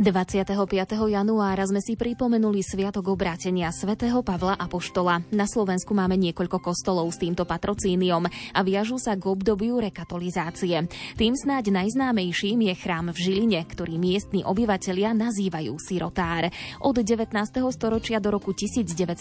25. januára sme si pripomenuli Sviatok obrátenia svätého Pavla Apoštola. Na Slovensku máme niekoľko kostolov s týmto patrocíniom a viažú sa k obdobiu rekatolizácie. Tým snáď najznámejším je chrám v Žiline, ktorý miestni obyvatelia nazývajú sirotár. Od 19. storočia do roku 1950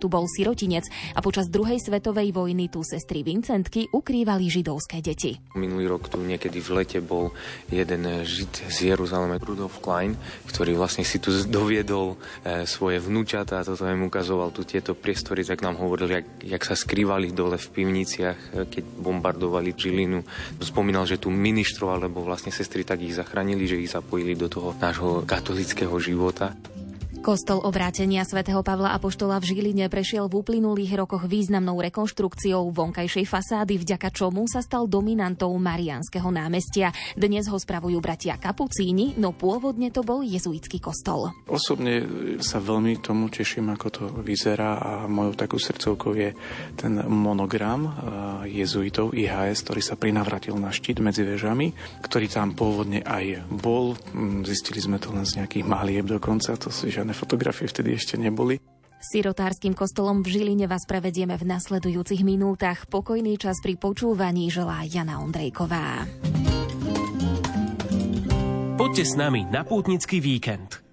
tu bol sirotinec a počas druhej svetovej vojny tu sestry Vincentky ukrývali židovské deti. Minulý rok tu niekedy v lete bol jeden žid z Jeruzaleme, Rudolf Klein, Klein, ktorý vlastne si tu doviedol e, svoje vnúčata toto im ukazoval tu tieto priestory, tak nám hovoril, jak, jak sa skrývali dole v pivniciach, e, keď bombardovali Žilinu. Spomínal, že tu ministroval, lebo vlastne sestry tak ich zachránili, že ich zapojili do toho nášho katolického života. Kostol obrátenia svätého Pavla Apoštola v Žiline prešiel v uplynulých rokoch významnou rekonštrukciou vonkajšej fasády, vďaka čomu sa stal dominantou Mariánskeho námestia. Dnes ho spravujú bratia Kapucíni, no pôvodne to bol jezuitský kostol. Osobne sa veľmi tomu teším, ako to vyzerá a mojou takú srdcovkou je ten monogram eh, jezuitov IHS, ktorý sa prinavratil na štít medzi vežami, ktorý tam pôvodne aj bol. Hm, zistili sme to len z nejakých malieb dokonca, to si žiadne fotografie vtedy ešte neboli. Sirotárským kostolom v Žiline vás prevedieme v nasledujúcich minútach. Pokojný čas pri počúvaní želá Jana Ondrejková. Poďte s nami na pútnický víkend.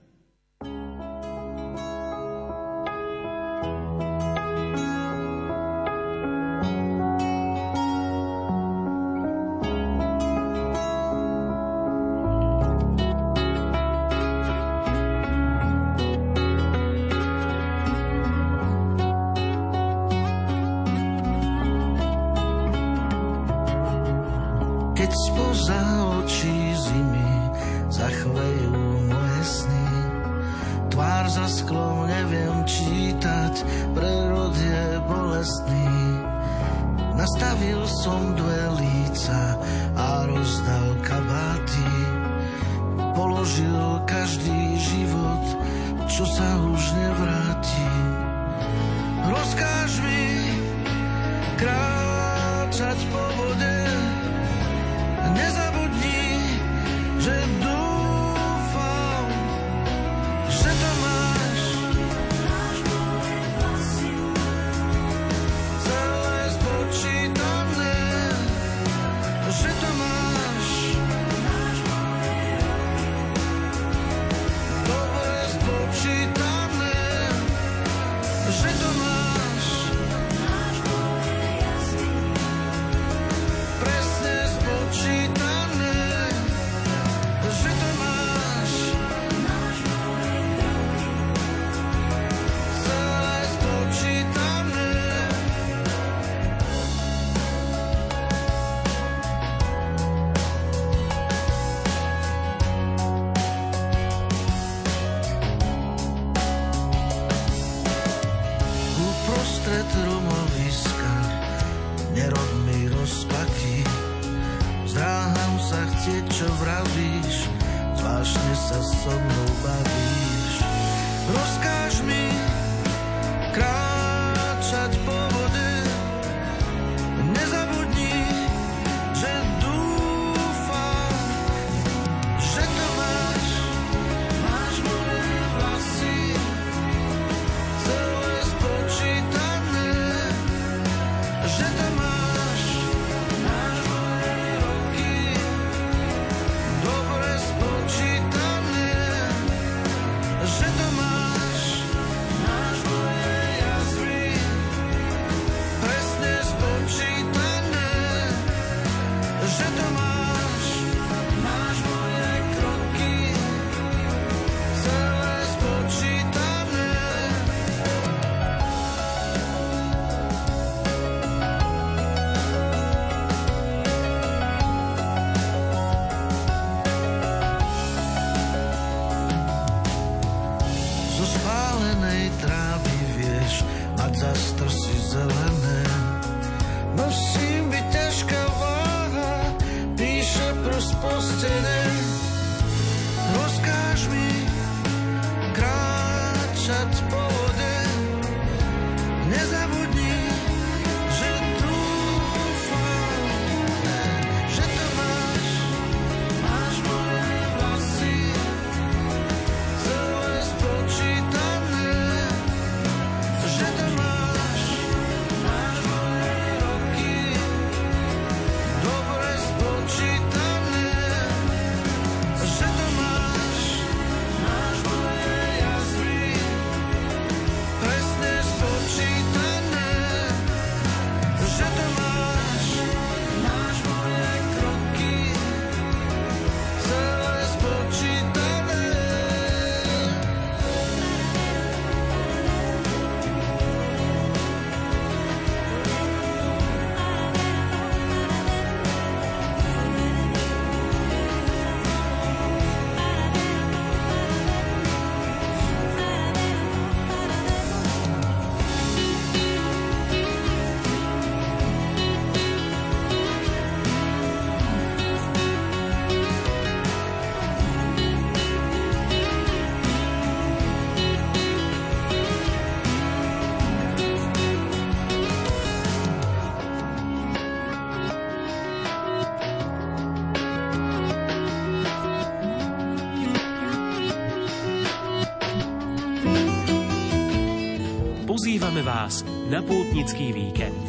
Pozývame vás na pútnický víkend.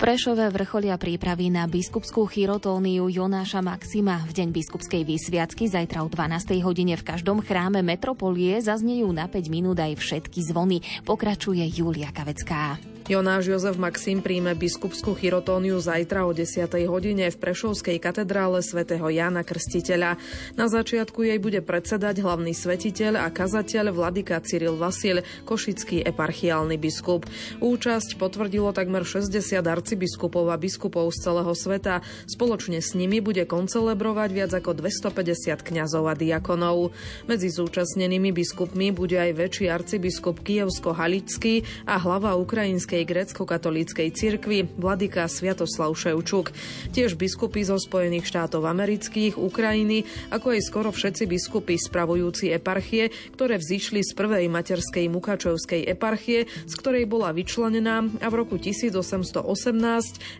Prešove vrcholia prípravy na biskupskú chirotóniu Jonáša Maxima. V deň biskupskej výsviacky zajtra o 12. hodine v každom chráme metropolie zaznejú na 5 minút aj všetky zvony. Pokračuje Julia Kavecká. Jonáš Jozef Maxim príjme biskupskú chirotóniu zajtra o 10. hodine v Prešovskej katedrále svätého Jána Krstiteľa. Na začiatku jej bude predsedať hlavný svetiteľ a kazateľ vladyka Cyril Vasil, košický eparchiálny biskup. Účasť potvrdilo takmer 60 arcibiskupov a biskupov z celého sveta. Spoločne s nimi bude koncelebrovať viac ako 250 kňazov a diakonov. Medzi zúčastnenými biskupmi bude aj väčší arcibiskup Kievsko-Halický a hlava ukrajinskej Slovenskej grecko-katolíckej cirkvi vladyka Sviatoslav Ševčuk. Tiež biskupy zo Spojených štátov amerických, Ukrajiny, ako aj skoro všetci biskupy spravujúci eparchie, ktoré vzýšli z prvej materskej Mukačovskej eparchie, z ktorej bola vyčlenená a v roku 1818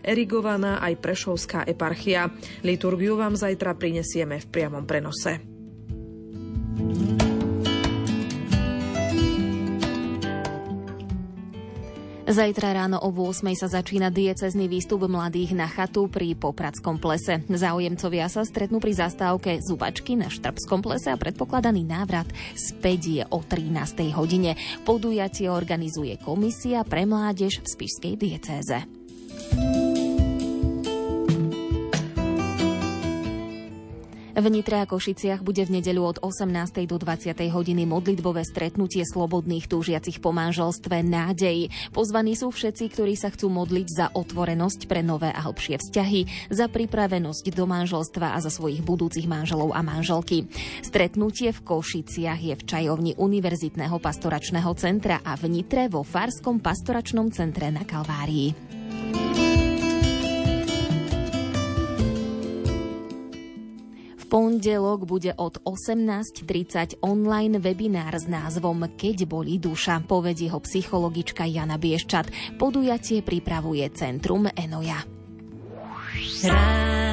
erigovaná aj Prešovská eparchia. Liturgiu vám zajtra prinesieme v priamom prenose. thank you Zajtra ráno o 8 sa začína diecezný výstup mladých na chatu pri Popradskom plese. Záujemcovia sa stretnú pri zastávke Zubačky na Štrbskom plese a predpokladaný návrat späť je o 13. hodine. Podujatie organizuje Komisia pre mládež v Spišskej diecéze. V Nitre a Košiciach bude v nedeľu od 18. do 20. hodiny modlitbové stretnutie slobodných túžiacich po manželstve nádej. Pozvaní sú všetci, ktorí sa chcú modliť za otvorenosť pre nové a hlbšie vzťahy, za pripravenosť do manželstva a za svojich budúcich manželov a manželky. Stretnutie v Košiciach je v čajovni Univerzitného pastoračného centra a v Nitre vo Farskom pastoračnom centre na Kalvárii. Pondelok bude od 18.30 online webinár s názvom Keď boli duša, povedí ho psychologička Jana Bieščat. Podujatie pripravuje Centrum Enoja. Rádio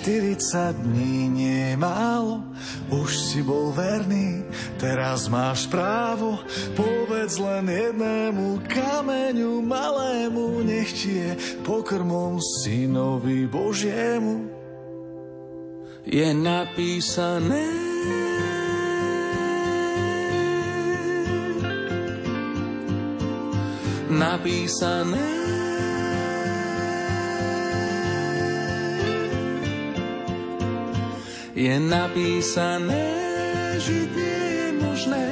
40 dní nie je málo, už si bol verný, teraz máš právo. Povedz len jednému kameňu malému, nech ti je pokrmom synovi Božiemu. Je napísané napísané je napísané, že nie je možné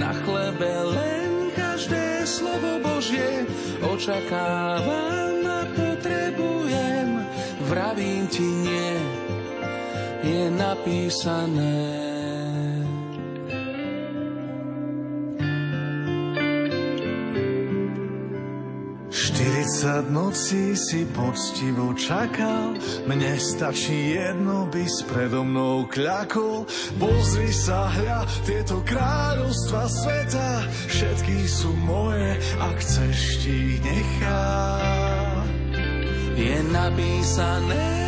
na chlebe len každé slovo Božie očakávam a potrebujem, vravím ti nie, je napísané. 40 nocí si poctivo čakal, mne stačí jedno, by s predo mnou kľakol. Pozri sa, hľa, tieto kráľovstva sveta, všetky sú moje, ak chceš ti nechá. Je napísané,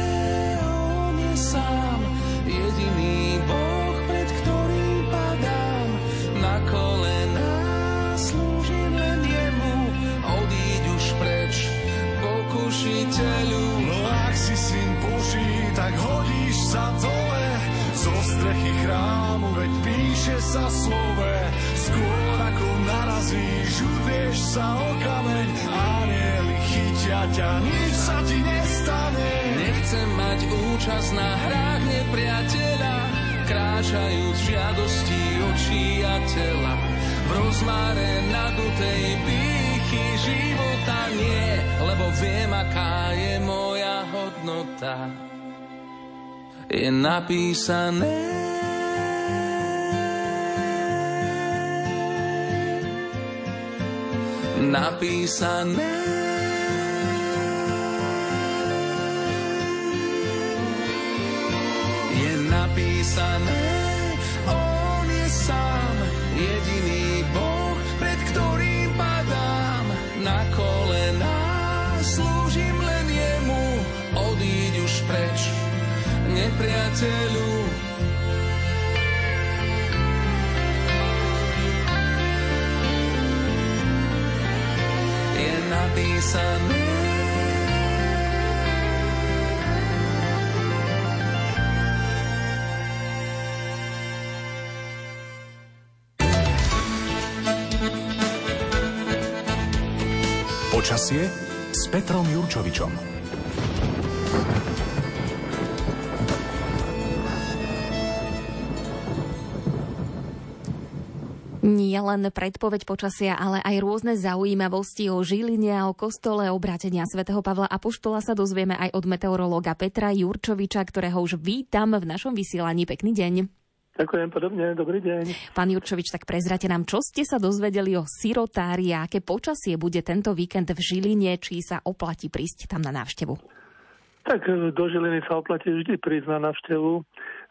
sa slove. Skôr ako narazíš, udrieš sa o kameň, anieli chytia ťa, nič sa ti nestane. Nechcem mať účasť na hrách nepriateľa, kráčajúc žiadosti očí a tela. V rozmáre nadutej pýchy života nie, lebo viem, aká je moja hodnota. Je napísané napísané. Je napísané, on je sám jediný Boh, pred ktorým padám na kolená. Slúžim len jemu, odíď už preč, nepriateľu. Napísané. Počasie s Petrom Jurčovičom. Nie len predpoveď počasia, ale aj rôzne zaujímavosti o Žiline a o kostole obrátenia svätého Pavla Apoštola sa dozvieme aj od meteorológa Petra Jurčoviča, ktorého už vítam v našom vysielaní. Pekný deň. Ďakujem podobne, dobrý deň. Pán Jurčovič, tak prezrate nám, čo ste sa dozvedeli o sirotári a aké počasie bude tento víkend v Žiline, či sa oplatí prísť tam na návštevu? Tak do Žiliny sa oplatí vždy prísť na návštevu.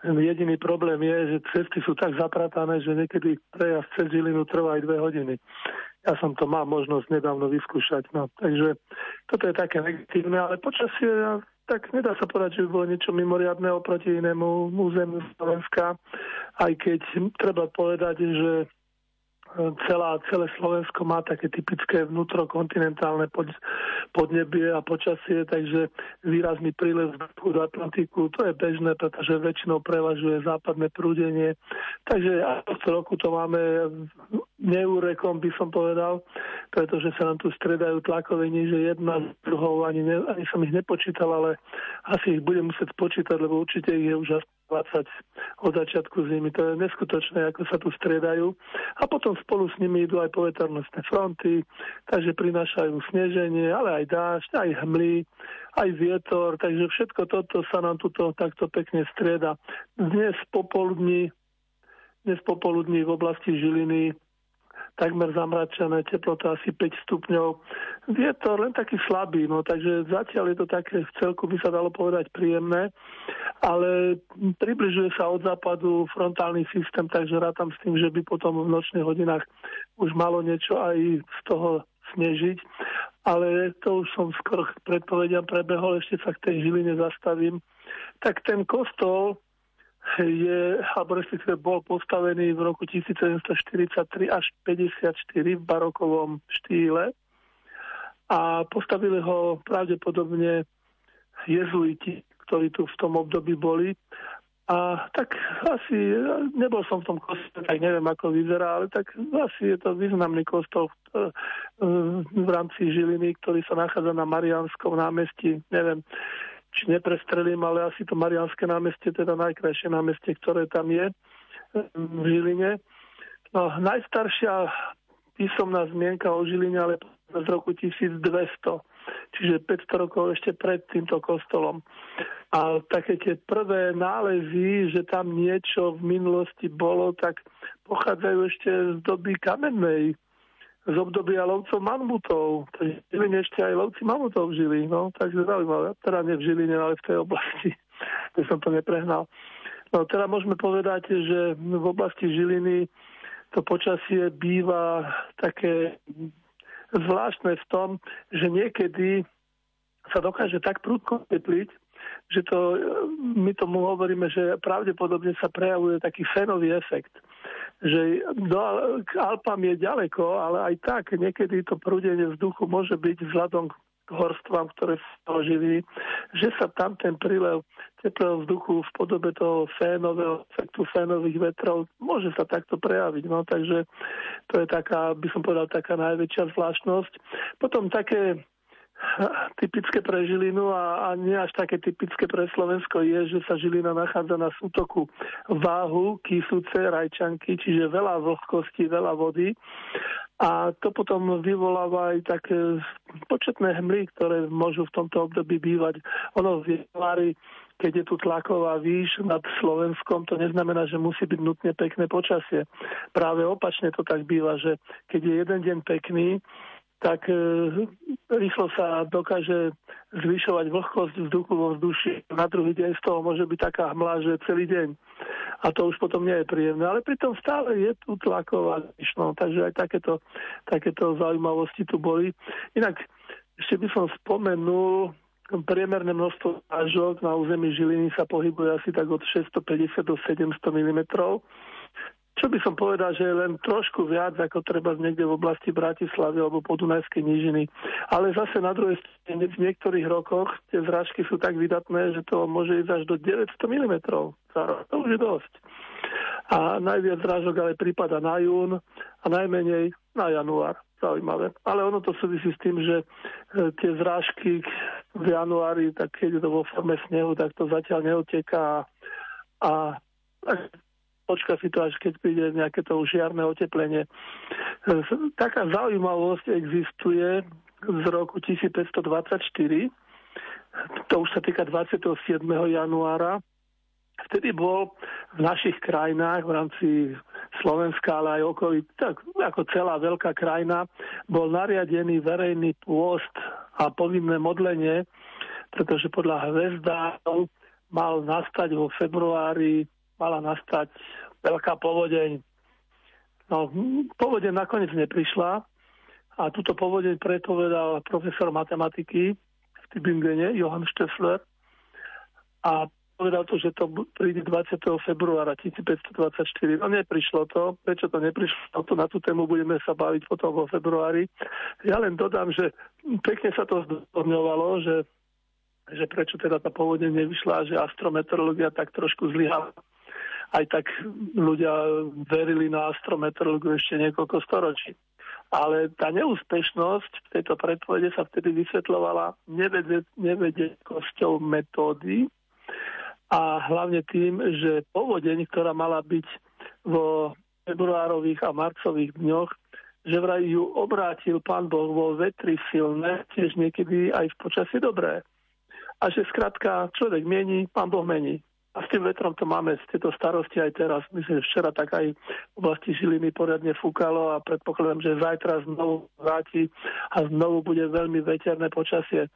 Jediný problém je, že cesty sú tak zapratané, že niekedy prejazd cez Žilinu trvá aj dve hodiny. Ja som to mal možnosť nedávno vyskúšať. No. Takže toto je také negatívne, ale počasie tak nedá sa povedať, že by bolo niečo mimoriadné oproti inému územiu Slovenska, aj keď treba povedať, že celá, celé Slovensko má také typické vnútrokontinentálne pod, podnebie a počasie, takže výrazný prílev z do Atlantiku, to je bežné, pretože väčšinou prevažuje západné prúdenie. Takže v roku to máme neúrekom, by som povedal, pretože sa nám tu stredajú tlakové níže jedna z druhou, ani, ne, ani som ich nepočítal, ale asi ich budem musieť počítať, lebo určite ich je už 20 od začiatku zimy. To je neskutočné, ako sa tu striedajú. A potom spolu s nimi idú aj poveternostné fronty, takže prinášajú sneženie, ale aj dážď, aj hmly, aj vietor, takže všetko toto sa nám tuto takto pekne strieda. Dnes popoludní, dnes popoludní v oblasti Žiliny takmer zamračené, teplota asi 5 stupňov. Je to len taký slabý, no takže zatiaľ je to také v celku by sa dalo povedať príjemné, ale približuje sa od západu frontálny systém, takže rátam s tým, že by potom v nočných hodinách už malo niečo aj z toho snežiť, ale to už som skoro predpovediam prebehol, ešte sa k tej žiline zastavím. Tak ten kostol, je, alebo respektíve bol postavený v roku 1743 až 54 v barokovom štýle a postavili ho pravdepodobne jezuiti, ktorí tu v tom období boli. A tak asi, nebol som v tom kostole, tak neviem, ako vyzerá, ale tak asi je to významný kostol v, v rámci Žiliny, ktorý sa nachádza na Marianskom námestí. Neviem, či neprestrelím, ale asi to Marianské námestie, teda najkrajšie námestie, ktoré tam je v Žiline. No, najstaršia písomná zmienka o Žiline, ale z roku 1200, čiže 500 rokov ešte pred týmto kostolom. A také tie prvé nálezy, že tam niečo v minulosti bolo, tak pochádzajú ešte z doby kamennej, z obdobia lovcov mamutov. Takže ešte aj lovci mamutov žili, no, takže zaujímavé. Teda nie v Žiline, ale v tej oblasti, kde som to neprehnal. No teda môžeme povedať, že v oblasti Žiliny to počasie býva také zvláštne v tom, že niekedy sa dokáže tak prudko tepliť, že to, my tomu hovoríme, že pravdepodobne sa prejavuje taký fenový efekt. Že do, k Alpám je ďaleko, ale aj tak niekedy to prúdenie vzduchu môže byť vzhľadom k horstvám, ktoré sa žili, že sa tam ten prílev teplého vzduchu v podobe toho fénového efektu fénových vetrov môže sa takto prejaviť. No, takže to je taká, by som povedal, taká najväčšia zvláštnosť. Potom také typické pre Žilinu a, a nie až také typické pre Slovensko je, že sa Žilina nachádza na sútoku váhu, kysúce, rajčanky, čiže veľa vlhkosti, veľa vody. A to potom vyvoláva aj také početné hmly, ktoré môžu v tomto období bývať. Ono v januári, keď je tu tlaková výš nad Slovenskom, to neznamená, že musí byť nutne pekné počasie. Práve opačne to tak býva, že keď je jeden deň pekný, tak e, rýchlo sa dokáže zvyšovať vlhkosť vzduchu vo vzduši. Na druhý deň z toho môže byť taká hmla, že celý deň. A to už potom nie je príjemné. Ale pritom stále je tu tlaková no, takže aj takéto, takéto zaujímavosti tu boli. Inak ešte by som spomenul, priemerné množstvo ážok na území Žiliny sa pohybuje asi tak od 650 do 700 mm čo by som povedal, že je len trošku viac ako treba niekde v oblasti Bratislavy alebo Podunajskej nížiny. Ale zase na druhej strane v niektorých rokoch tie zrážky sú tak vydatné, že to môže ísť až do 900 mm za rok. To už je dosť. A najviac zrážok ale prípada na jún a najmenej na január. Zaujímavé. Ale ono to súvisí s tým, že e, tie zrážky v januári, tak keď je to vo forme snehu, tak to zatiaľ neoteká a počka si to, až keď príde nejaké to žiarne oteplenie. Taká zaujímavosť existuje z roku 1524, to už sa týka 27. januára, Vtedy bol v našich krajinách v rámci Slovenska, ale aj okolí, tak ako celá veľká krajina, bol nariadený verejný pôst a povinné modlenie, pretože podľa hvezdánov mal nastať vo februári mala nastať veľká povodeň. No, povodeň nakoniec neprišla a túto povodeň predpovedal profesor matematiky v Tübingene, Johann Steffler a povedal to, že to príde 20. februára 1524. No neprišlo to. Prečo to neprišlo? To na tú tému budeme sa baviť potom vo februári. Ja len dodám, že pekne sa to zdôvodňovalo, že, že prečo teda tá povodeň nevyšla, že astrometeorológia tak trošku zlyhala aj tak ľudia verili na astrometeorológiu ešte niekoľko storočí. Ale tá neúspešnosť v tejto predpovede sa vtedy vysvetľovala nevedeckosťou metódy a hlavne tým, že povodeň, ktorá mala byť vo februárových a marcových dňoch, že vraj ju obrátil pán Boh vo vetri silné, tiež niekedy aj v počasí dobré. A že skrátka človek mení, pán Boh mení. A s tým vetrom to máme z tieto starosti aj teraz. Myslím, že včera tak aj v oblasti Žiliny poriadne fúkalo a predpokladám, že zajtra znovu vráti a znovu bude veľmi veterné počasie. E,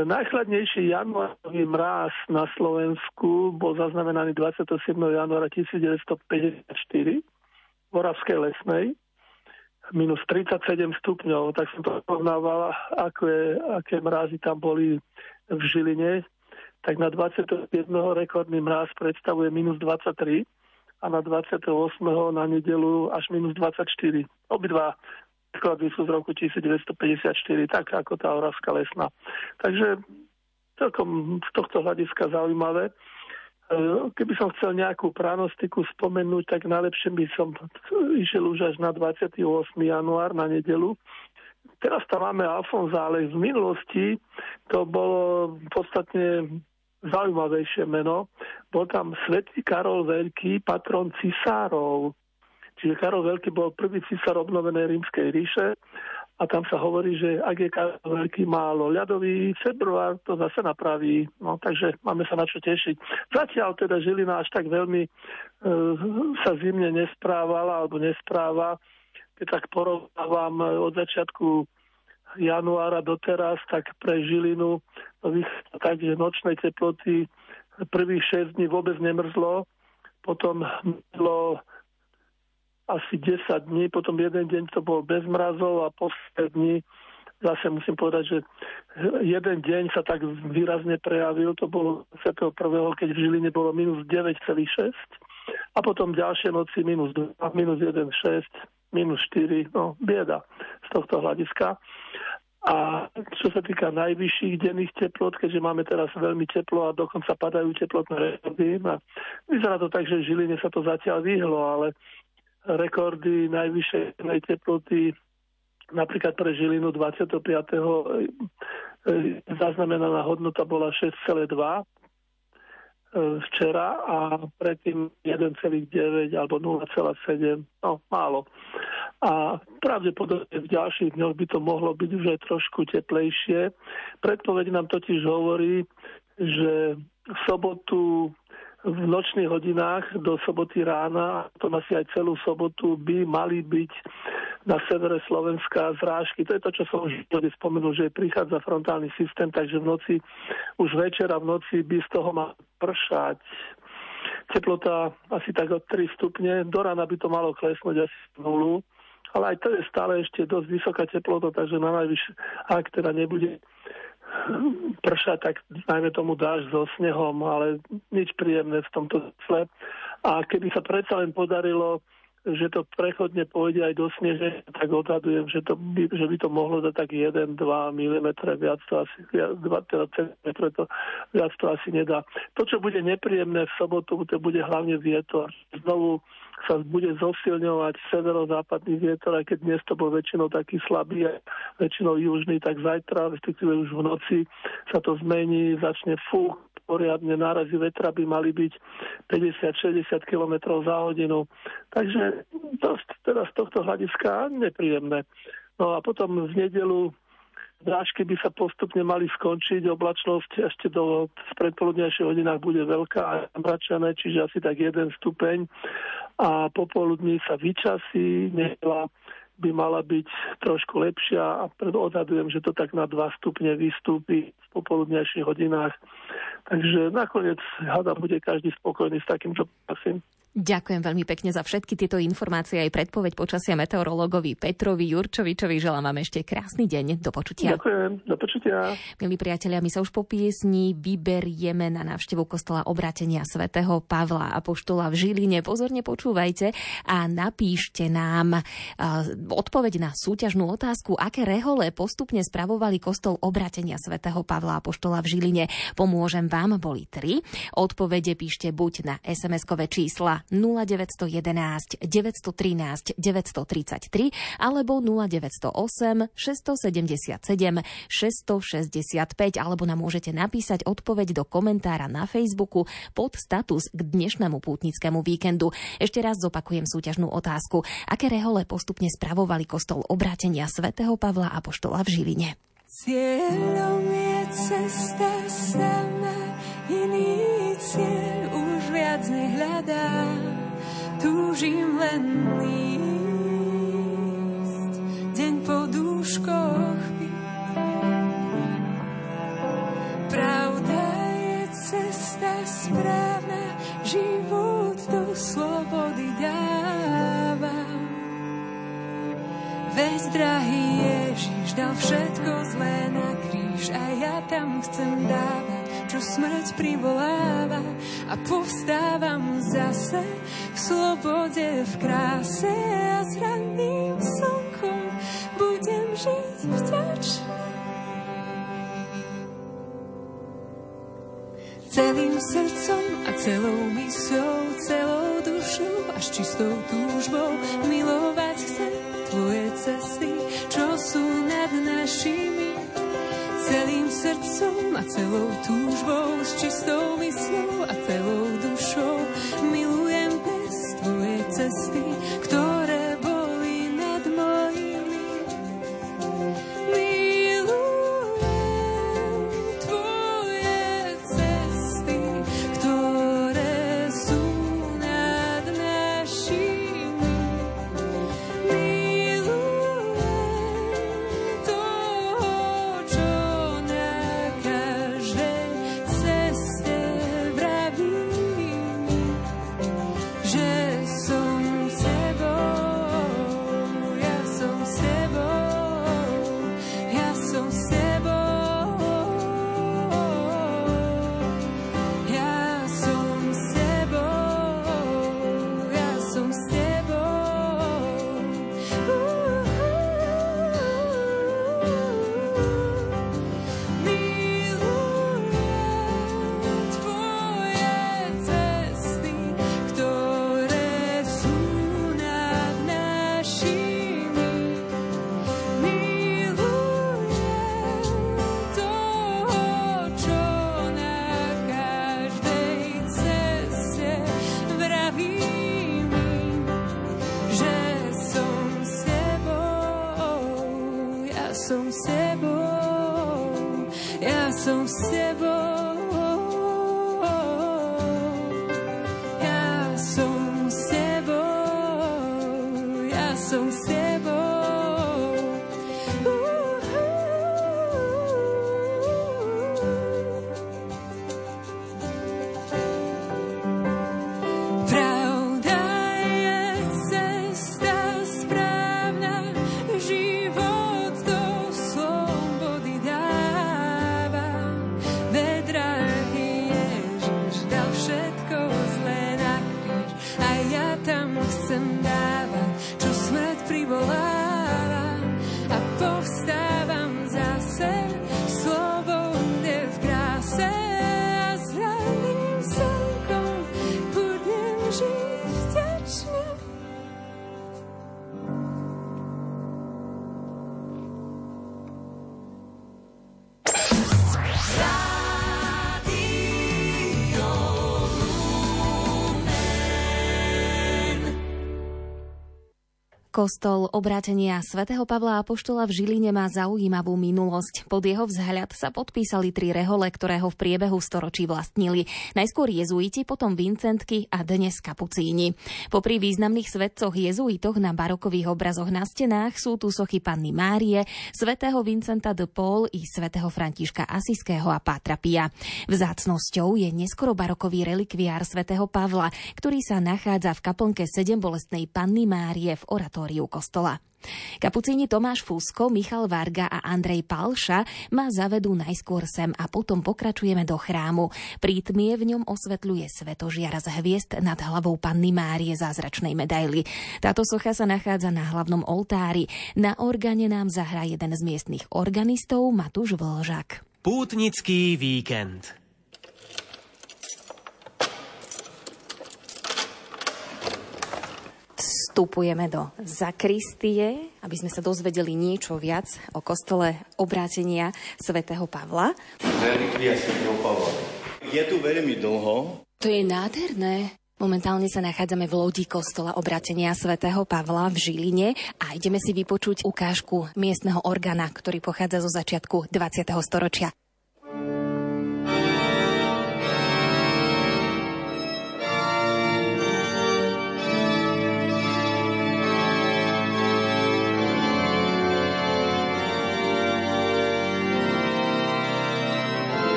najchladnejší januárový mráz na Slovensku bol zaznamenaný 27. januára 1954 v Oravskej lesnej minus 37 stupňov, tak som to poznával, aké, aké mrázy tam boli v Žiline tak na 27. rekordný mráz predstavuje minus 23 a na 28. na nedelu až minus 24. Obidva rekordy sú z roku 1954, tak ako tá Oravská lesná. Takže celkom z tohto hľadiska zaujímavé. E, keby som chcel nejakú pranostiku spomenúť, tak najlepšie by som išiel už až na 28. január, na nedelu. Teraz tam máme Alfonza, ale v minulosti to bolo podstatne zaujímavejšie meno. Bol tam svätý Karol Veľký, patron cisárov. Čiže Karol Veľký bol prvý cisár obnovenej rímskej ríše a tam sa hovorí, že ak je Karol Veľký málo ľadový február, to zase napraví. No, takže máme sa na čo tešiť. Zatiaľ teda Žilina až tak veľmi e, sa zimne nesprávala alebo nespráva. Keď tak porovnávam od začiatku januára doteraz, tak pre Žilinu to vychádza tak, že nočné teploty prvých 6 dní vôbec nemrzlo, potom mrzlo asi 10 dní, potom jeden deň to bol bez mrazov a posledné dní zase musím povedať, že jeden deň sa tak výrazne prejavil, to bolo 21. keď v Žiline bolo minus 9,6 a potom ďalšie noci minus 2, minus 1,6 minus 4, no bieda z tohto hľadiska. A čo sa týka najvyšších denných teplot, keďže máme teraz veľmi teplo a dokonca padajú teplotné rekordy, vyzerá to tak, že v Žiline sa to zatiaľ vyhlo, ale rekordy najvyššej teploty napríklad pre Žilinu 25. E, zaznamenaná hodnota bola 6,2 E, včera a predtým 1,9 alebo 0,7, no málo. A pravdepodobne v ďalších dňoch by to mohlo byť už aj trošku teplejšie. Predpoveď nám totiž hovorí, že v sobotu v nočných hodinách do soboty rána, to asi aj celú sobotu, by mali byť na severe Slovenska zrážky. To je to, čo som už spomenul, že prichádza frontálny systém, takže v noci, už večer a v noci by z toho mal pršať. Teplota asi tak od 3 stupne, do rána by to malo klesnúť asi nulu, ale aj to je stále ešte dosť vysoká teplota, takže na najvyššie, ak teda nebude pršať, tak najmä tomu dáš so snehom, ale nič príjemné v tomto zle. A keby sa predsa len podarilo, že to prechodne pôjde aj do sneže, tak odhadujem, že, to by, že by to mohlo dať tak 1-2 mm, viac to asi, 2 teda cm, to, viac to asi nedá. To, čo bude nepríjemné v sobotu, to bude hlavne vietor. Znovu sa bude zosilňovať severozápadný vietor, aj keď dnes to bol väčšinou taký slabý, väčšinou južný, tak zajtra, respektíve už v noci sa to zmení, začne fúk, poriadne nárazy vetra by mali byť 50-60 km za hodinu. Takže dosť teda z tohto hľadiska nepríjemné. No a potom v nedelu Drážky by sa postupne mali skončiť, oblačnosť ešte do predpoludnejších hodinách bude veľká a mračené, čiže asi tak jeden stupeň a popoludní sa vyčasí, nedela by mala byť trošku lepšia a odhadujem, že to tak na 2 stupne vystúpi v popoludnejších hodinách. Takže nakoniec hada bude každý spokojný s takým, čo prosím. Ďakujem veľmi pekne za všetky tieto informácie aj predpoveď počasia meteorologovi Petrovi Jurčovičovi. Želám vám ešte krásny deň. Do počutia. Ďakujem. Do počutia. Milí priatelia, my sa už po piesni vyberieme na návštevu kostola obratenia svätého Pavla a poštola v Žiline. Pozorne počúvajte a napíšte nám odpoveď na súťažnú otázku, aké rehole postupne spravovali kostol obratenia svätého Pavla a poštola v Žiline. Pomôžem vám, boli tri. Odpovede píšte buď na SMS-kové čísla 0911 913 933 alebo 0908 677 665 alebo nám môžete napísať odpoveď do komentára na Facebooku pod status k dnešnému pútnickému víkendu. Ešte raz zopakujem súťažnú otázku. Aké rehole postupne spravovali kostol obrátenia svätého Pavla a poštola v Žiline? Cieľom je cesta sama, iný cieľ viac nehľadá. Túžim len lísť, deň po dúškoch Pravda je cesta správna, život do slobody dáva. Veď drahý Ježiš dal všetko zlé na kríž a ja tam chcem dávať, čo smrť privoláva a povstávam zase v slobode, v kráse a s ranným slnkom budem žiť vďačný. Celým srdcom a celou mysľou, celou dušou až čistou túžbou milovať chcem tvoje cesty, čo sú nad našimi celým srdcom a celou túžbou, s čistou myslou a celou dušou. Milujem bez tvoje cesty, Kostol obrátenia svätého Pavla Apoštola v Žiline má zaujímavú minulosť. Pod jeho vzhľad sa podpísali tri rehole, ktoré ho v priebehu storočí vlastnili. Najskôr jezuiti, potom Vincentky a dnes kapucíni. Popri významných svetcoch jezuitoch na barokových obrazoch na stenách sú tu sochy Panny Márie, svätého Vincenta de Paul i svätého Františka Asiského a Pátra Pia. Vzácnosťou je neskoro barokový relikviár svätého Pavla, ktorý sa nachádza v kaplnke sedembolestnej Panny Márie v oratóriu kostola. Kapucíni Tomáš Fúsko, Michal Varga a Andrej Palša ma zavedú najskôr sem a potom pokračujeme do chrámu. Prítmie v ňom osvetľuje svetožiara z hviezd nad hlavou Panny Márie zázračnej medaily. Táto socha sa nachádza na hlavnom oltári. Na organe nám zahrá jeden z miestnych organistov Matúš Vlžak. Pútnický víkend. Vstupujeme do zakristie, aby sme sa dozvedeli niečo viac o kostole obrátenia svätého Pavla. Relikvia svätého Pavla. Je tu veľmi dlho. To je nádherné. Momentálne sa nachádzame v lodi kostola obrátenia svätého Pavla v Žiline a ideme si vypočuť ukážku miestneho orgána, ktorý pochádza zo začiatku 20. storočia.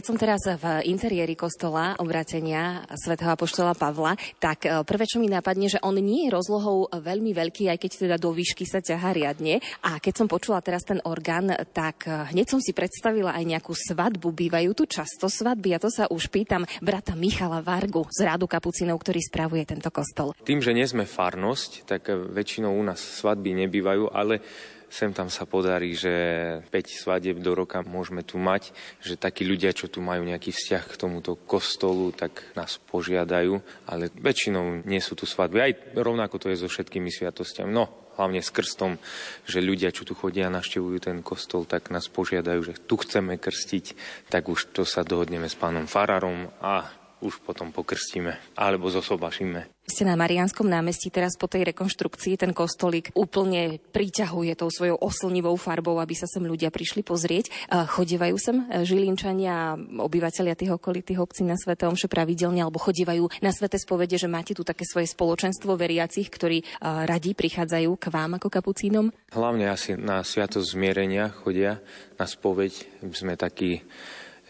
Keď som teraz v interiéri kostola obratenia svätého apoštola Pavla, tak e, prvé, čo mi napadne, že on nie je rozlohou veľmi veľký, aj keď teda do výšky sa ťaha riadne. A keď som počula teraz ten orgán, tak e, hneď som si predstavila aj nejakú svadbu. Bývajú tu často svadby a to sa už pýtam brata Michala Vargu z rádu kapucinov, ktorý spravuje tento kostol. Tým, že nie sme farnosť, tak väčšinou u nás svadby nebývajú, ale sem tam sa podarí, že 5 svadieb do roka môžeme tu mať, že takí ľudia, čo tu majú nejaký vzťah k tomuto kostolu, tak nás požiadajú, ale väčšinou nie sú tu svadby. Aj rovnako to je so všetkými sviatostiami. No, hlavne s krstom, že ľudia, čo tu chodia a naštevujú ten kostol, tak nás požiadajú, že tu chceme krstiť, tak už to sa dohodneme s pánom Fararom a už potom pokrstíme alebo zosobašíme. Ste na Marianskom námestí teraz po tej rekonštrukcii ten kostolík úplne priťahuje tou svojou oslnivou farbou, aby sa sem ľudia prišli pozrieť. Chodívajú sem Žilinčania a obyvateľia tých okolitých obcí na Svete Omše pravidelne alebo chodívajú na Svete spovede, že máte tu také svoje spoločenstvo veriacich, ktorí radí prichádzajú k vám ako kapucínom? Hlavne asi na Sviatosť zmierenia chodia na spoveď. My sme takí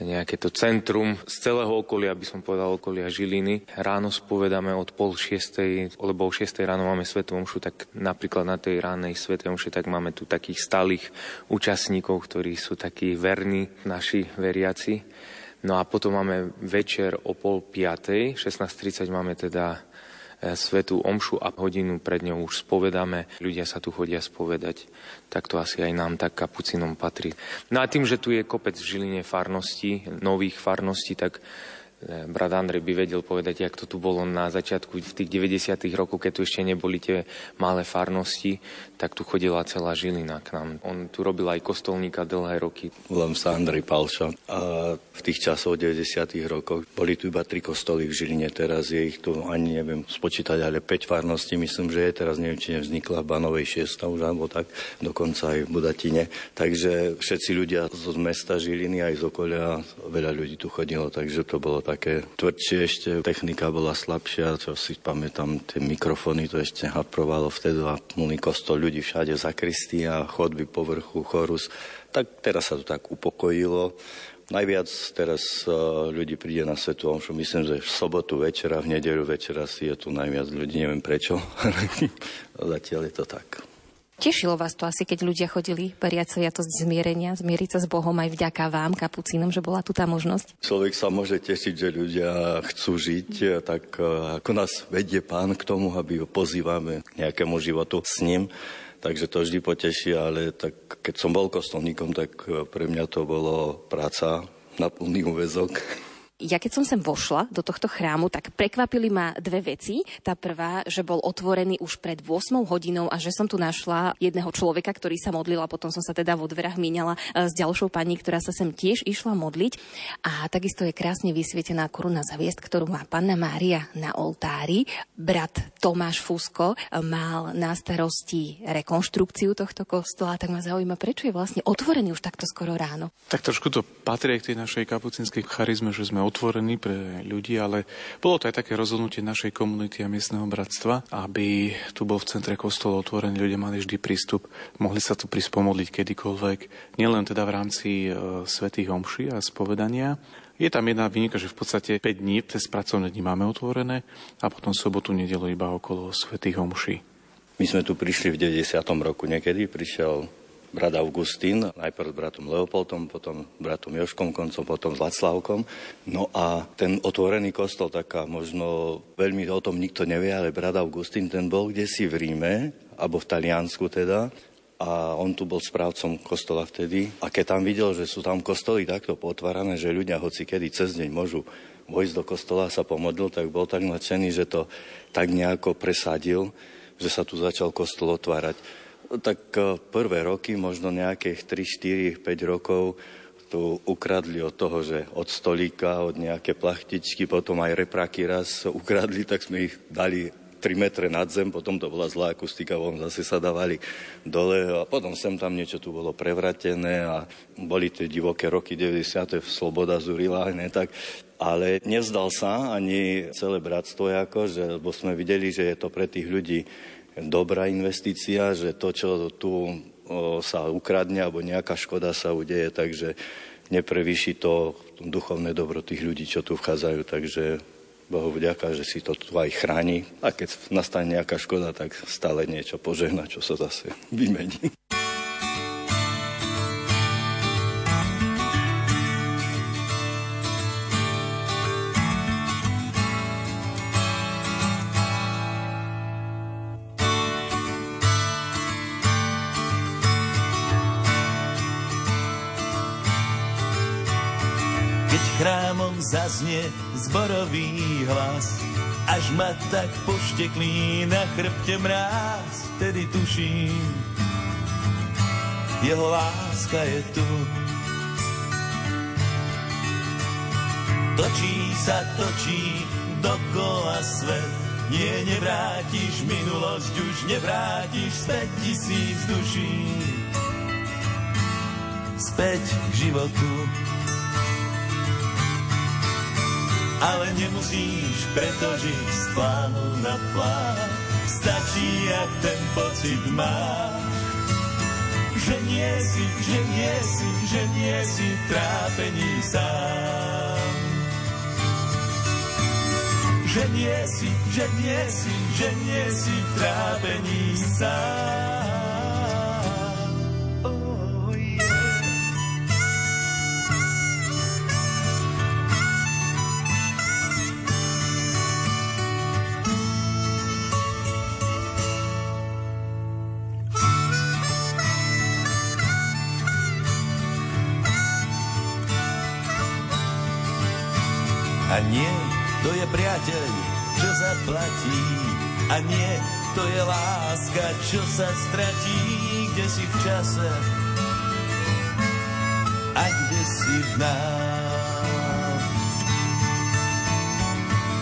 nejaké to centrum z celého okolia, by som povedal, okolia Žiliny. Ráno spovedáme od pol šiestej, lebo o šiestej ráno máme Svetú Omšu, tak napríklad na tej ránej Svetej Omše, tak máme tu takých stálych účastníkov, ktorí sú takí verní, naši veriaci. No a potom máme večer o pol piatej, 16.30 máme teda svetú omšu a hodinu pred ňou už spovedáme. Ľudia sa tu chodia spovedať. Tak to asi aj nám, tak kapucinom patrí. No a tým, že tu je kopec v Žiline farností, nových farností, tak E, brat Andrej by vedel povedať, jak to tu bolo na začiatku v tých 90. rokoch, keď tu ešte neboli tie malé farnosti, tak tu chodila celá Žilina k nám. On tu robil aj kostolníka dlhé roky. Volám sa Andrej Palša a v tých časoch 90. rokoch boli tu iba tri kostoly v Žiline, teraz je ich tu ani neviem spočítať, ale 5 farností myslím, že je teraz neviem, či nevznikla v Banovej 6 už alebo tak, dokonca aj v Budatine. Takže všetci ľudia z mesta Žiliny aj z okolia, veľa ľudí tu chodilo, takže to bolo také tvrdšie ešte, technika bola slabšia, čo si pamätám, tie mikrofóny to ešte haprovalo vtedy a plný kostol ľudí všade, zakristy a chodby povrchu, chorus. Tak teraz sa to tak upokojilo. Najviac teraz e, ľudí príde na Svetu Omšu. Myslím, že v sobotu večera, v nedeľu večera si je tu najviac ľudí. Neviem prečo, zatiaľ je to tak. Tešilo vás to asi, keď ľudia chodili veriať to zmierenia, zmieriť sa s Bohom aj vďaka vám, kapucínom, že bola tu tá možnosť? Človek sa môže tešiť, že ľudia chcú žiť, tak e, ako nás vedie pán k tomu, aby ho pozývame k nejakému životu s ním. Takže to vždy poteší, ale tak keď som bol kostolníkom, tak e, pre mňa to bolo práca na plný úvezok. Ja keď som sem vošla do tohto chrámu, tak prekvapili ma dve veci. Tá prvá, že bol otvorený už pred 8 hodinou a že som tu našla jedného človeka, ktorý sa modlil a potom som sa teda vo dverách míňala e, s ďalšou pani, ktorá sa sem tiež išla modliť. A takisto je krásne vysvietená koruna za hviezd, ktorú má panna Mária na oltári. Brat Tomáš Fusko mal na starosti rekonštrukciu tohto kostola, tak ma zaujíma, prečo je vlastne otvorený už takto skoro ráno. Tak trošku to patrí k tej našej kapucinskej charizme, že sme otvorený pre ľudí, ale bolo to aj také rozhodnutie našej komunity a miestneho bratstva, aby tu bol v centre kostola otvorený, ľudia mali vždy prístup, mohli sa tu prísť pomodliť kedykoľvek, nielen teda v rámci e, svetých omší a spovedania, je tam jedna výnimka, že v podstate 5 dní, cez pracovné dní máme otvorené a potom sobotu, nedelu iba okolo svetých omší. My sme tu prišli v 90. roku niekedy, prišiel brat Augustín, najprv s bratom Leopoldom, potom bratom Joškom koncom, potom s Václavkom. No a ten otvorený kostol, taká možno veľmi o tom nikto nevie, ale brat Augustín, ten bol kde si v Ríme, alebo v Taliansku teda, a on tu bol správcom kostola vtedy. A keď tam videl, že sú tam kostoly takto potvárané, že ľudia hoci kedy cez deň môžu vojsť do kostola a sa pomodlil, tak bol tak nadšený, že to tak nejako presadil, že sa tu začal kostol otvárať. Tak e, prvé roky, možno nejakých 3, 4, 5 rokov, tu ukradli od toho, že od stolíka, od nejaké plachtičky, potom aj repraky raz ukradli, tak sme ich dali 3 metre nad zem, potom to bola zlá akustika, von zase sa dávali dole a potom sem tam niečo tu bolo prevratené a boli tie divoké roky 90. Sloboda zurila, ne tak. Ale nevzdal sa ani celé bratstvo, ako, že, lebo sme videli, že je to pre tých ľudí dobrá investícia, že to, čo tu sa ukradne alebo nejaká škoda sa udeje, takže neprevýši to duchovné dobro tých ľudí, čo tu vchádzajú. Takže Bohu vďaka, že si to tu aj chráni. A keď nastane nejaká škoda, tak stále niečo požehna, čo sa zase vymení. Až ma tak pošteklí na chrbte mráz, tedy tuším, jeho láska je tu. Točí sa, točí dokola svet, nie, nevrátiš minulosť, už nevrátiš späť tisíc duší. Späť k životu ale nemusíš preto žiť z plánu na plán. Stačí, ak ten pocit máš, že nie si, že nie si, že nie si v trápení sám. Že nie si, že nie si, že nie si v trápení sám. Priateľ, čo zaplatí. A nie, to je láska, čo sa stratí, kde si v čase a kde si v nás.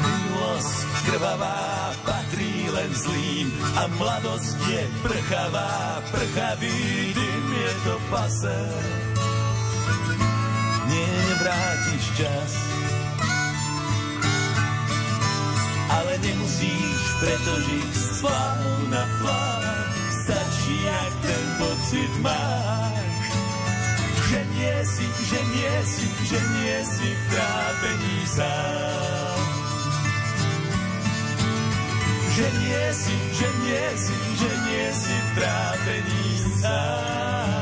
Milosť krvavá patrí len zlým a mladosť je prchavá, prchavý dym je to pase. Nie, nevrátiš čas, ale nemusíš preto žiť z plánu na plán. Stačí, ak ten pocit máš, že nie si, že nie si, že nie si v trápení sám. Že nie si, že nie si, že nie si v trápení sám.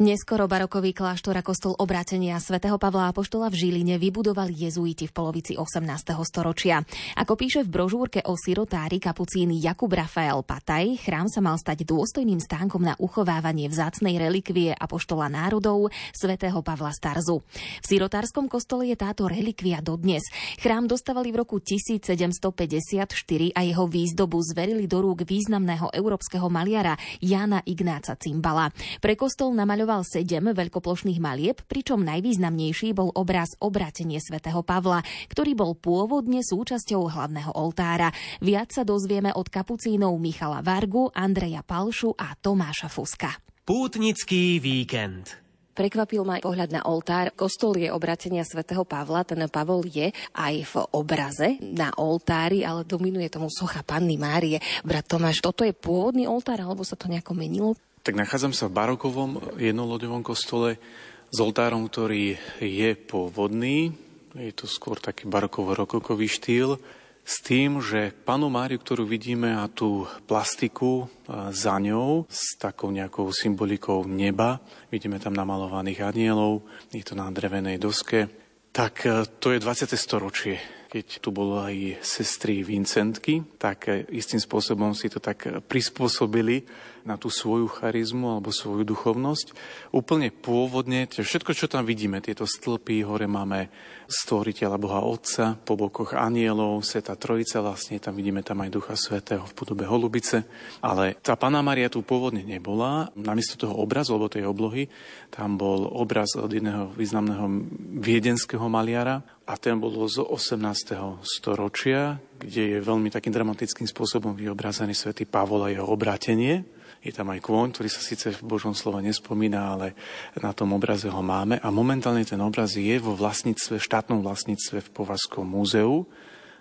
Neskoro barokový kláštor a kostol obratenia svätého Pavla Apoštola v Žiline vybudovali jezuiti v polovici 18. storočia. Ako píše v brožúrke o sirotári kapucíny Jakub Rafael Pataj, chrám sa mal stať dôstojným stánkom na uchovávanie vzácnej relikvie Apoštola národov svätého Pavla Starzu. V sirotárskom kostole je táto relikvia dodnes. Chrám dostávali v roku 1754 a jeho výzdobu zverili do rúk významného európskeho maliara Jana Ignáca Cimbala. Pre kostol namaľoval namaloval sedem veľkoplošných malieb, pričom najvýznamnejší bol obraz Obratenie svätého Pavla, ktorý bol pôvodne súčasťou hlavného oltára. Viac sa dozvieme od kapucínov Michala Vargu, Andreja Palšu a Tomáša Fuska. Pútnický víkend. Prekvapil ma pohľad na oltár. Kostol je obratenia svätého Pavla. Ten Pavol je aj v obraze na oltári, ale dominuje tomu socha Panny Márie. Brat Tomáš, toto je pôvodný oltár, alebo sa to nejako menilo? Tak nachádzam sa v barokovom jednoloďovom kostole s oltárom, ktorý je pôvodný. Je to skôr taký barokovo-rokokový štýl. S tým, že panu Máriu, ktorú vidíme a tú plastiku za ňou s takou nejakou symbolikou neba, vidíme tam namalovaných anielov, je to na drevenej doske, tak e, to je 20. storočie keď tu bolo aj sestry Vincentky, tak e, istým spôsobom si to tak prispôsobili na tú svoju charizmu alebo svoju duchovnosť. Úplne pôvodne, všetko, čo tam vidíme, tieto stĺpy, hore máme stvoriteľa Boha Otca, po bokoch anielov, Sveta Trojica, vlastne tam vidíme tam aj Ducha Svetého v podobe holubice. Ale tá Pana Maria tu pôvodne nebola. Namiesto toho obrazu, alebo tej oblohy, tam bol obraz od jedného významného viedenského maliara a ten bol z 18. storočia, kde je veľmi takým dramatickým spôsobom vyobrazený svätý Pavol a jeho obrátenie. Je tam aj kôň, ktorý sa síce v Božom slove nespomína, ale na tom obraze ho máme. A momentálne ten obraz je vo vlastníctve, štátnom vlastníctve v Povazskom múzeu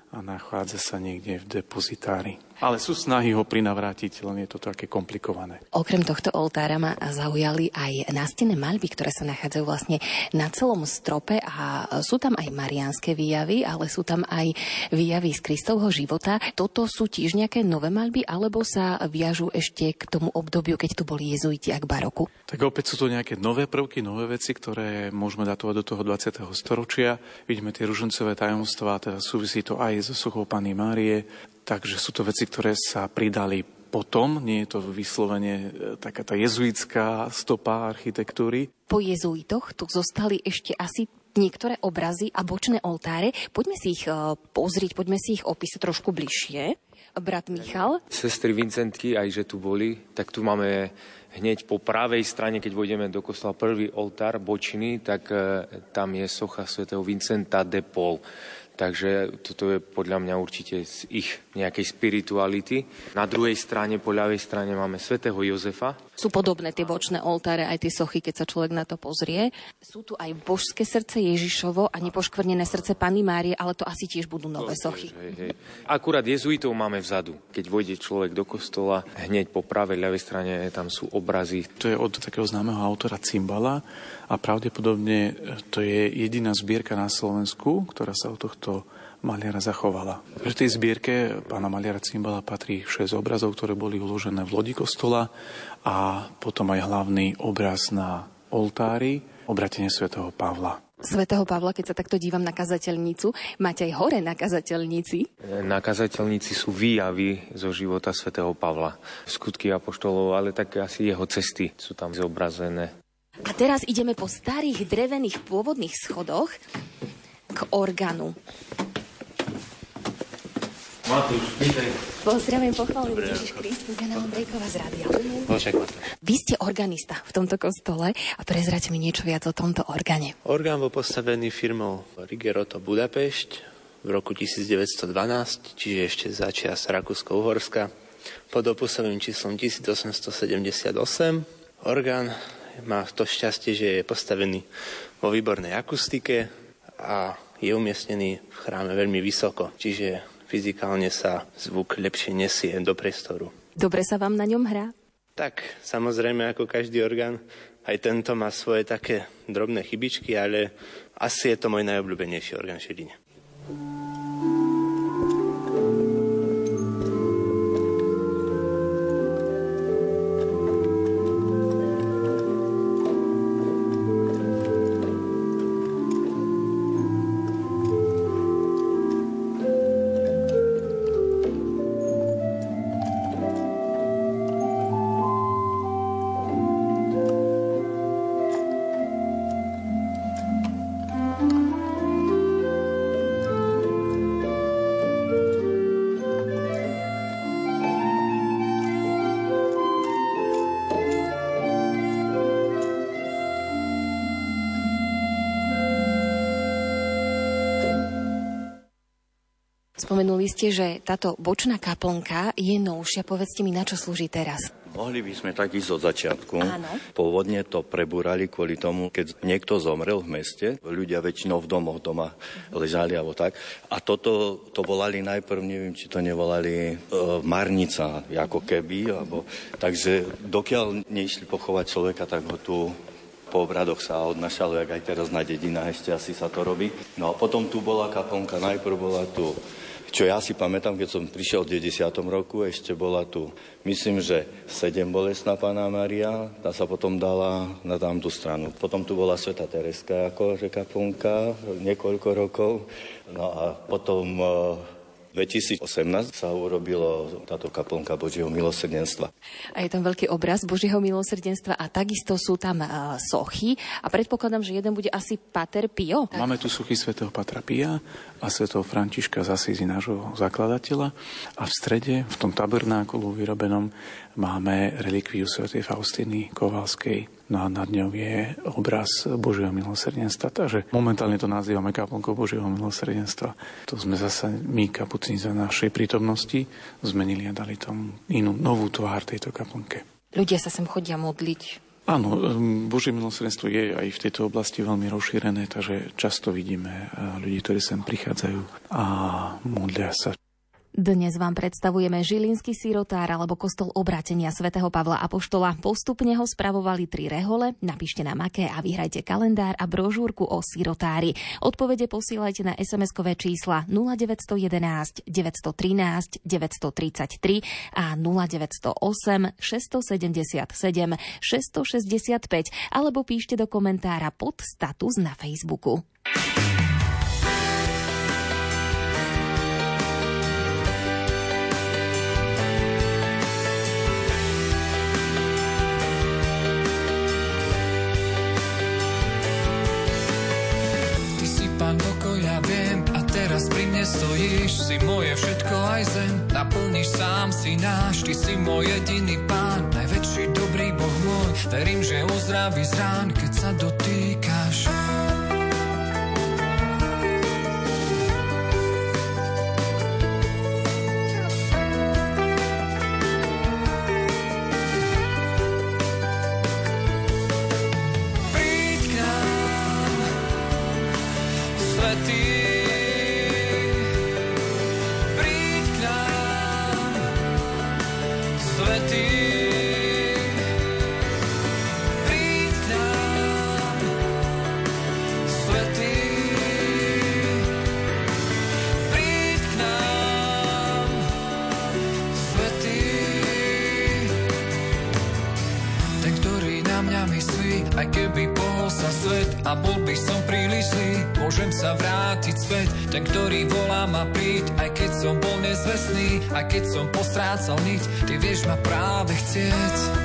a nachádza sa niekde v depozitári. Ale sú snahy ho prinavrátiť, len je to také komplikované. Okrem tohto oltára ma zaujali aj nástené maľby, ktoré sa nachádzajú vlastne na celom strope a sú tam aj mariánske výjavy, ale sú tam aj výjavy z Kristovho života. Toto sú tiež nejaké nové maľby, alebo sa viažú ešte k tomu obdobiu, keď tu boli jezuiti a k baroku? Tak opäť sú to nejaké nové prvky, nové veci, ktoré môžeme datovať do toho 20. storočia. Vidíme tie ružencové tajomstvá, teda súvisí to aj so suchou Pany Márie, takže sú to veci, ktoré sa pridali potom, nie je to vyslovene e, taká tá jezuitská stopa architektúry. Po jezuitoch tu zostali ešte asi niektoré obrazy a bočné oltáre. Poďme si ich e, pozrieť, poďme si ich opísať trošku bližšie. Brat Michal. Sestry Vincentky, aj že tu boli, tak tu máme hneď po pravej strane, keď vojdeme do kostola prvý oltár bočný, tak e, tam je socha svätého Vincenta de Paul. Takže toto je podľa mňa určite z ich nejakej spirituality. Na druhej strane, po ľavej strane máme svätého Jozefa. Sú podobné tie bočné oltáre, aj tie sochy, keď sa človek na to pozrie. Sú tu aj božské srdce Ježišovo a nepoškvrnené srdce Pany Márie, ale to asi tiež budú nové sochy. Hej, hej. Akurát jezuitov máme vzadu. Keď vojde človek do kostola, hneď po pravej, ľavej strane tam sú obrazy. To je od takého známeho autora Cimbala, a pravdepodobne to je jediná zbierka na Slovensku, ktorá sa od tohto maliara zachovala. V tej zbierke pána maliara Cimbala patrí 6 obrazov, ktoré boli uložené v lodi kostola a potom aj hlavný obraz na oltári, obratenie svätého Pavla. Svetého Pavla, keď sa takto dívam na kazateľnicu, máte aj hore na kazateľnici? Na kazateľnici sú výjavy zo života svätého Pavla. Skutky apoštolov, ale tak asi jeho cesty sú tam zobrazené. A teraz ideme po starých drevených pôvodných schodoch k orgánu. Matúš, vítaj. Pozdravujem, pochválim Ježiš Kristus, Jana Ondrejková z Rádia. Vy ste organista v tomto kostole a prezrať mi niečo viac o tomto orgáne. Orgán bol postavený firmou Rigeroto Budapešť v roku 1912, čiže ešte začias Rakúsko-Uhorska pod opusovým číslom 1878. Orgán má to šťastie, že je postavený vo výbornej akustike a je umiestnený v chráme veľmi vysoko, čiže fyzikálne sa zvuk lepšie nesie do priestoru. Dobre sa vám na ňom hrá? Tak, samozrejme, ako každý orgán, aj tento má svoje také drobné chybičky, ale asi je to môj najobľúbenejší orgán v Žiline. Ste, že táto bočná kaplnka je novšia. Povedzte mi, na čo slúži teraz? Mohli by sme tak ísť od začiatku. Áno. Pôvodne to prebúrali kvôli tomu, keď niekto zomrel v meste, ľudia väčšinou v domoch doma ležali alebo tak. A toto to volali najprv, neviem, či to nevolali e, marnica, ako keby. Alebo, takže dokiaľ neišli pochovať človeka, tak ho tu po obradoch sa odnašalo, jak aj teraz na dedinách ešte asi sa to robí. No a potom tu bola kaplnka, najprv bola tu čo ja si pamätám, keď som prišiel v 90. roku, ešte bola tu, myslím, že sedem bolestná Pána Maria, tá sa potom dala na tamtú stranu. Potom tu bola Sveta Tereska ako že kaplnka, niekoľko rokov. No a potom 2018 sa urobilo táto kaplnka Božieho milosrdenstva. A je tam veľký obraz Božieho milosrdenstva a takisto sú tam uh, sochy a predpokladám, že jeden bude asi Pater Pio. Máme tu sochy svätého Patra Pia a svätého Františka z Asízy, nášho zakladateľa. A v strede, v tom tabernákulu vyrobenom, máme relikviu svätej Faustiny Kovalskej, No a nad ňou je obraz Božieho milosrdenstva. Takže momentálne to nazývame kaplnkou Božieho milosrdenstva. To sme zase my, kapucní za našej prítomnosti, zmenili a dali tomu inú novú tvár tejto kaplnke. Ľudia sa sem chodia modliť. Áno, Božie milosrdenstvo je aj v tejto oblasti veľmi rozšírené, takže často vidíme ľudí, ktorí sem prichádzajú a modlia sa. Dnes vám predstavujeme Žilinský sirotár alebo kostol obratenia svätého Pavla Apoštola. Postupne ho spravovali tri rehole. Napíšte na aké a vyhrajte kalendár a brožúrku o sirotári. Odpovede posielajte na SMS-kové čísla 0911 913 933 a 0908 677 665 alebo píšte do komentára pod status na Facebooku. Stojíš, si moje všetko aj zem, naplníš sám si náš, ty si môj jediný pán, najväčší dobrý Boh môj, verím, že uzdraví z rán, keď sa dotýkaš. Postrácal niť, ty vieš ma práve chcieť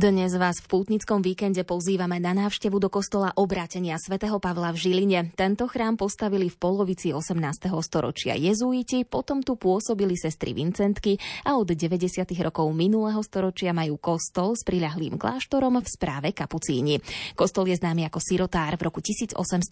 Dnes vás v pútnickom víkende pozývame na návštevu do kostola obrátenia svätého Pavla v Žiline. Tento chrám postavili v polovici 18. storočia jezuiti, potom tu pôsobili sestry Vincentky a od 90. rokov minulého storočia majú kostol s priľahlým kláštorom v správe Kapucíni. Kostol je známy ako sirotár. V roku 1833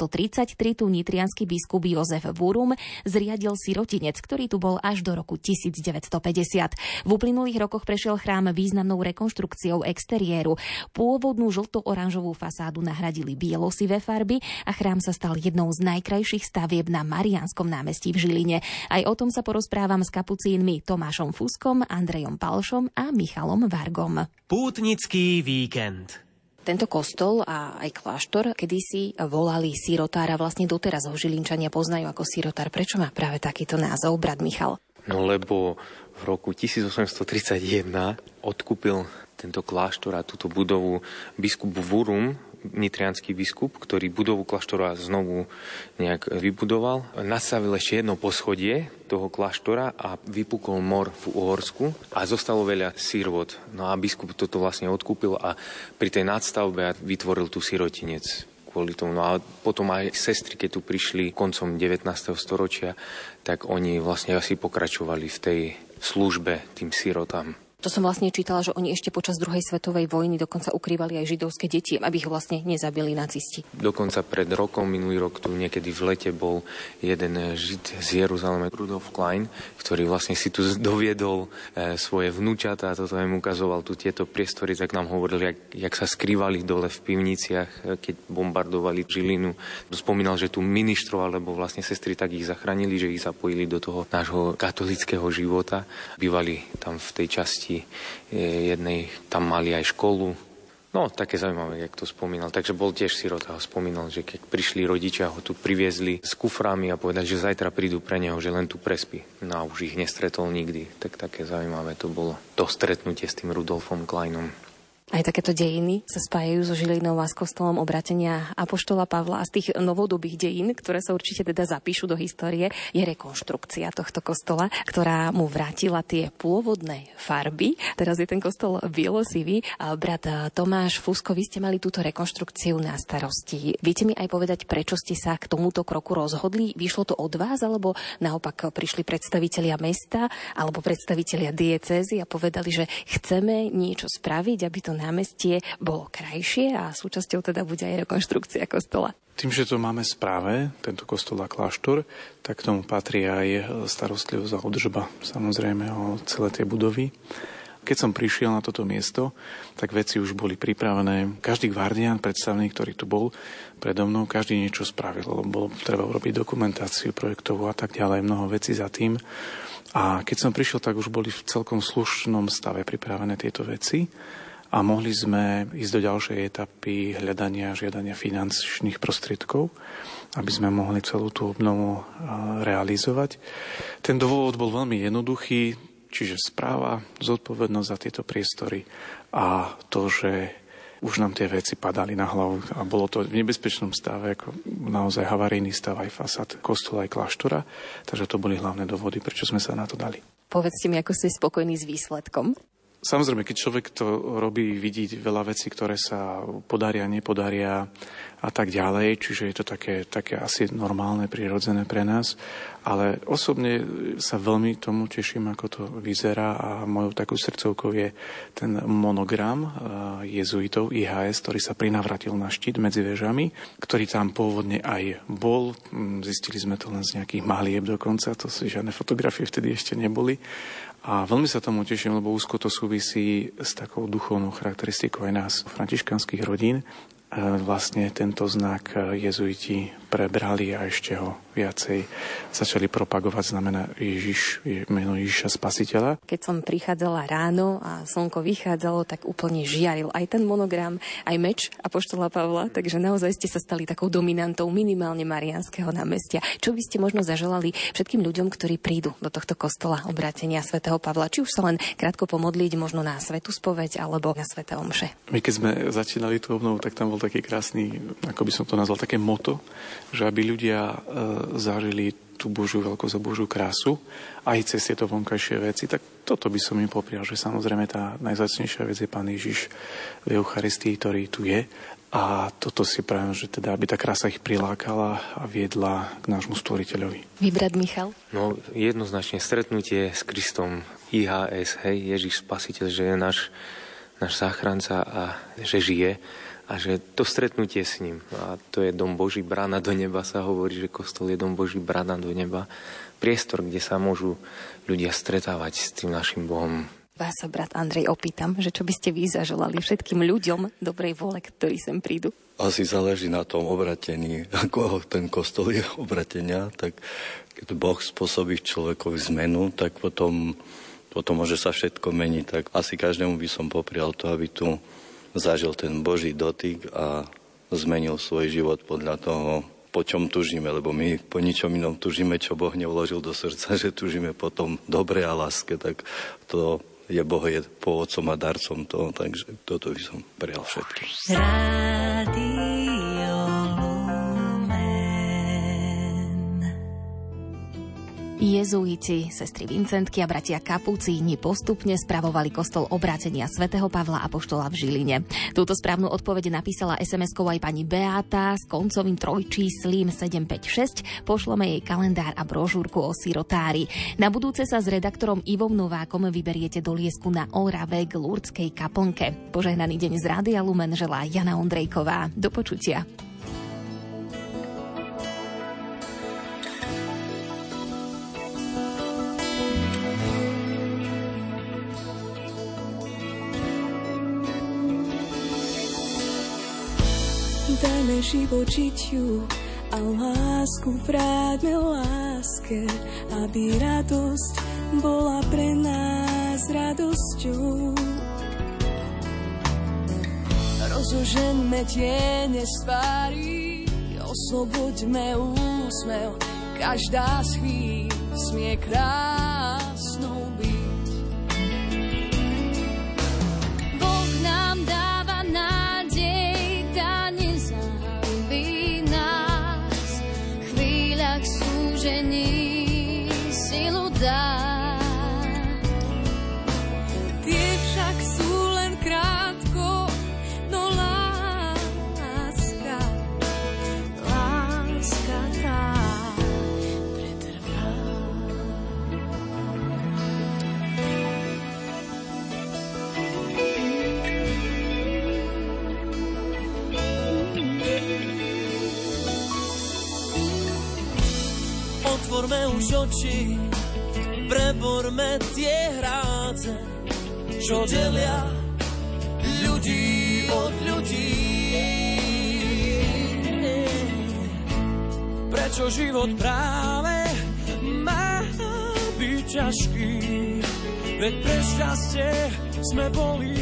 tu nitrianský biskup Jozef Vurum zriadil sirotinec, ktorý tu bol až do roku 1950. V uplynulých rokoch prešiel chrám významnou rekonštrukciou exteriéru interiéru. Pôvodnú žlto-oranžovú fasádu nahradili bielosivé farby a chrám sa stal jednou z najkrajších stavieb na Marianskom námestí v Žiline. Aj o tom sa porozprávam s kapucínmi Tomášom Fuskom, Andrejom Palšom a Michalom Vargom. Pútnický víkend. Tento kostol a aj kláštor kedysi volali sirotára, vlastne doteraz ho Žilinčania poznajú ako sirotár. Prečo má práve takýto názov, brat Michal? No lebo v roku 1831 odkúpil tento kláštor a túto budovu biskup Vurum, nitrianský biskup, ktorý budovu kláštora znovu nejak vybudoval. Nastavil ešte jedno poschodie toho kláštora a vypukol mor v Uhorsku a zostalo veľa sírvod. No a biskup toto vlastne odkúpil a pri tej nadstavbe vytvoril tu sirotinec kvôli tomu. No a potom aj sestry, keď tu prišli koncom 19. storočia, tak oni vlastne asi pokračovali v tej službe tým sirotám. To som vlastne čítala, že oni ešte počas druhej svetovej vojny dokonca ukrývali aj židovské deti, aby ich vlastne nezabili nacisti. Dokonca pred rokom, minulý rok tu niekedy v lete bol jeden žid z Jeruzaleme, Rudolf Klein, ktorý vlastne si tu doviedol e, svoje vnúčata toto im ukazoval tu tieto priestory, tak nám hovorili, jak, jak sa skrývali dole v pivniciach, e, keď bombardovali Žilinu. Spomínal, že tu ministroval, lebo vlastne sestry tak ich zachránili, že ich zapojili do toho nášho katolického života. Bývali tam v tej časti časti jednej, tam mali aj školu. No, také zaujímavé, jak to spomínal. Takže bol tiež sirota, ho spomínal, že keď prišli rodičia, ho tu priviezli s kuframi a povedali, že zajtra prídu pre neho, že len tu prespí. No a už ich nestretol nikdy. Tak také zaujímavé to bolo. To stretnutie s tým Rudolfom Kleinom. Aj takéto dejiny sa spájajú so Žilinou a s kostolom obratenia Apoštola Pavla a z tých novodobých dejín, ktoré sa určite teda zapíšu do histórie, je rekonštrukcia tohto kostola, ktorá mu vrátila tie pôvodné farby. Teraz je ten kostol bielosivý. Brat Tomáš Fusko, vy ste mali túto rekonštrukciu na starosti. Viete mi aj povedať, prečo ste sa k tomuto kroku rozhodli? Vyšlo to od vás, alebo naopak prišli predstavitelia mesta alebo predstavitelia diecézy a povedali, že chceme niečo spraviť, aby to námestie bolo krajšie a súčasťou teda bude aj rekonštrukcia kostola. Tým, že to máme správe, tento kostol a kláštor, tak tomu patrí aj starostlivosť a udržba, samozrejme o celé tie budovy. Keď som prišiel na toto miesto, tak veci už boli pripravené. Každý guardian, predstavný, ktorý tu bol predo mnou, každý niečo spravil, lebo bolo treba urobiť dokumentáciu projektovú a tak ďalej, mnoho vecí za tým. A keď som prišiel, tak už boli v celkom slušnom stave pripravené tieto veci a mohli sme ísť do ďalšej etapy hľadania, žiadania finančných prostriedkov, aby sme mohli celú tú obnovu realizovať. Ten dôvod bol veľmi jednoduchý, čiže správa, zodpovednosť za tieto priestory a to, že už nám tie veci padali na hlavu a bolo to v nebezpečnom stave, ako naozaj havarijný stav aj fasad kostola aj kláštora, takže to boli hlavné dôvody, prečo sme sa na to dali. Povedzte mi, ako ste spokojní s výsledkom. Samozrejme, keď človek to robí, vidí veľa vecí, ktoré sa podaria, nepodaria a tak ďalej, čiže je to také, také asi normálne, prirodzené pre nás. Ale osobne sa veľmi tomu teším, ako to vyzerá a mojou takú srdcovkou je ten monogram eh, jezuitov IHS, ktorý sa prinavratil na štít medzi vežami, ktorý tam pôvodne aj bol. Hm, zistili sme to len z nejakých malieb dokonca, to si žiadne fotografie vtedy ešte neboli a veľmi sa tomu teším, lebo úzko to súvisí s takou duchovnou charakteristikou aj nás, františkanských rodín. Vlastne tento znak jezuiti prebrali a ešte ho viacej začali propagovať, znamená Ježiš, meno Ježiša Spasiteľa. Keď som prichádzala ráno a slnko vychádzalo, tak úplne žiaril aj ten monogram, aj meč Apoštola Pavla, takže naozaj ste sa stali takou dominantou minimálne Marianského námestia. Čo by ste možno zaželali všetkým ľuďom, ktorí prídu do tohto kostola obratenia svätého Pavla, či už sa len krátko pomodliť možno na svetú spoveď alebo na sveté omše? My keď sme začínali tú obnovu, tak tam bol taký krásny, ako by som to nazval, také moto, že aby ľudia e, zažili tú Božiu veľkosť a Božiu krásu aj cez tieto vonkajšie veci, tak toto by som im poprial, že samozrejme tá najzácnejšia vec je Pán Ježiš v Eucharistii, ktorý tu je a toto si prajem, že teda, aby tá krása ich prilákala a viedla k nášmu stvoriteľovi. Vybrať Michal? No, jednoznačne stretnutie s Kristom IHS, hej, Ježiš Spasiteľ, že je náš, náš záchranca a že žije a že to stretnutie s ním, a to je dom Boží, brána do neba sa hovorí, že kostol je dom Boží, brána do neba, priestor, kde sa môžu ľudia stretávať s tým našim Bohom. Vás sa, brat Andrej, opýtam, že čo by ste vy zaželali všetkým ľuďom dobrej vole, ktorí sem prídu? Asi záleží na tom obratení, ako ten kostol je obratenia, tak keď Boh spôsobí človekovi zmenu, tak potom, potom môže sa všetko meniť. Tak asi každému by som poprial to, aby tu zažil ten Boží dotyk a zmenil svoj život podľa toho, po čom tužíme, lebo my po ničom inom tužíme, čo Boh nevložil do srdca, že tužíme po tom dobre a láske, tak to je Boh je pôvodcom a darcom toho, takže toto by som prijal všetkým. Rádio. Jezuiti, sestry Vincentky a bratia Kapucíni postupne spravovali kostol obrátenia svätého Pavla Apoštola v Žiline. Túto správnu odpoveď napísala SMS-kou aj pani Beata s koncovým trojčíslím 756. Pošleme jej kalendár a brožúrku o sirotári. Na budúce sa s redaktorom Ivom Novákom vyberiete do Liesku na Orave k Lurdskej kaplnke. Požehnaný deň z Rádia Lumen želá Jana Ondrejková. Do počutia. Život žitiu a lásku vráťme láske, aby radosť bola pre nás radosťou. Rozoženme tiene z tvári, osloboďme úsmev, každá z chvíľ smie krásnou Otvorme už oči, preborme tie hráce, čo delia ľudí od ľudí. Prečo život práve má byť ťažký? Veď pre šťastie sme boli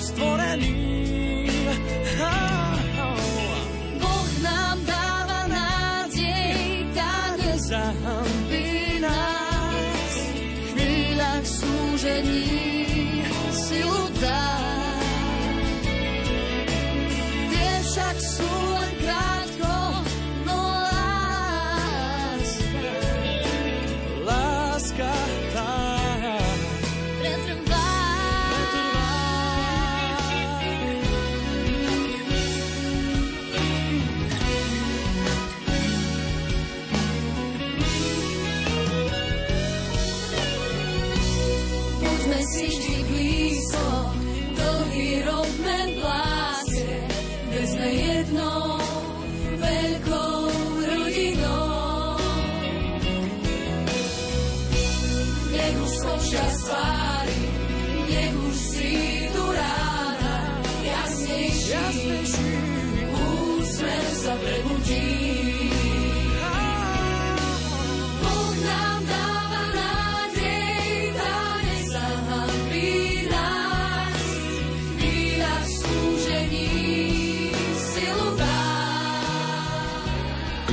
stvorení. Boh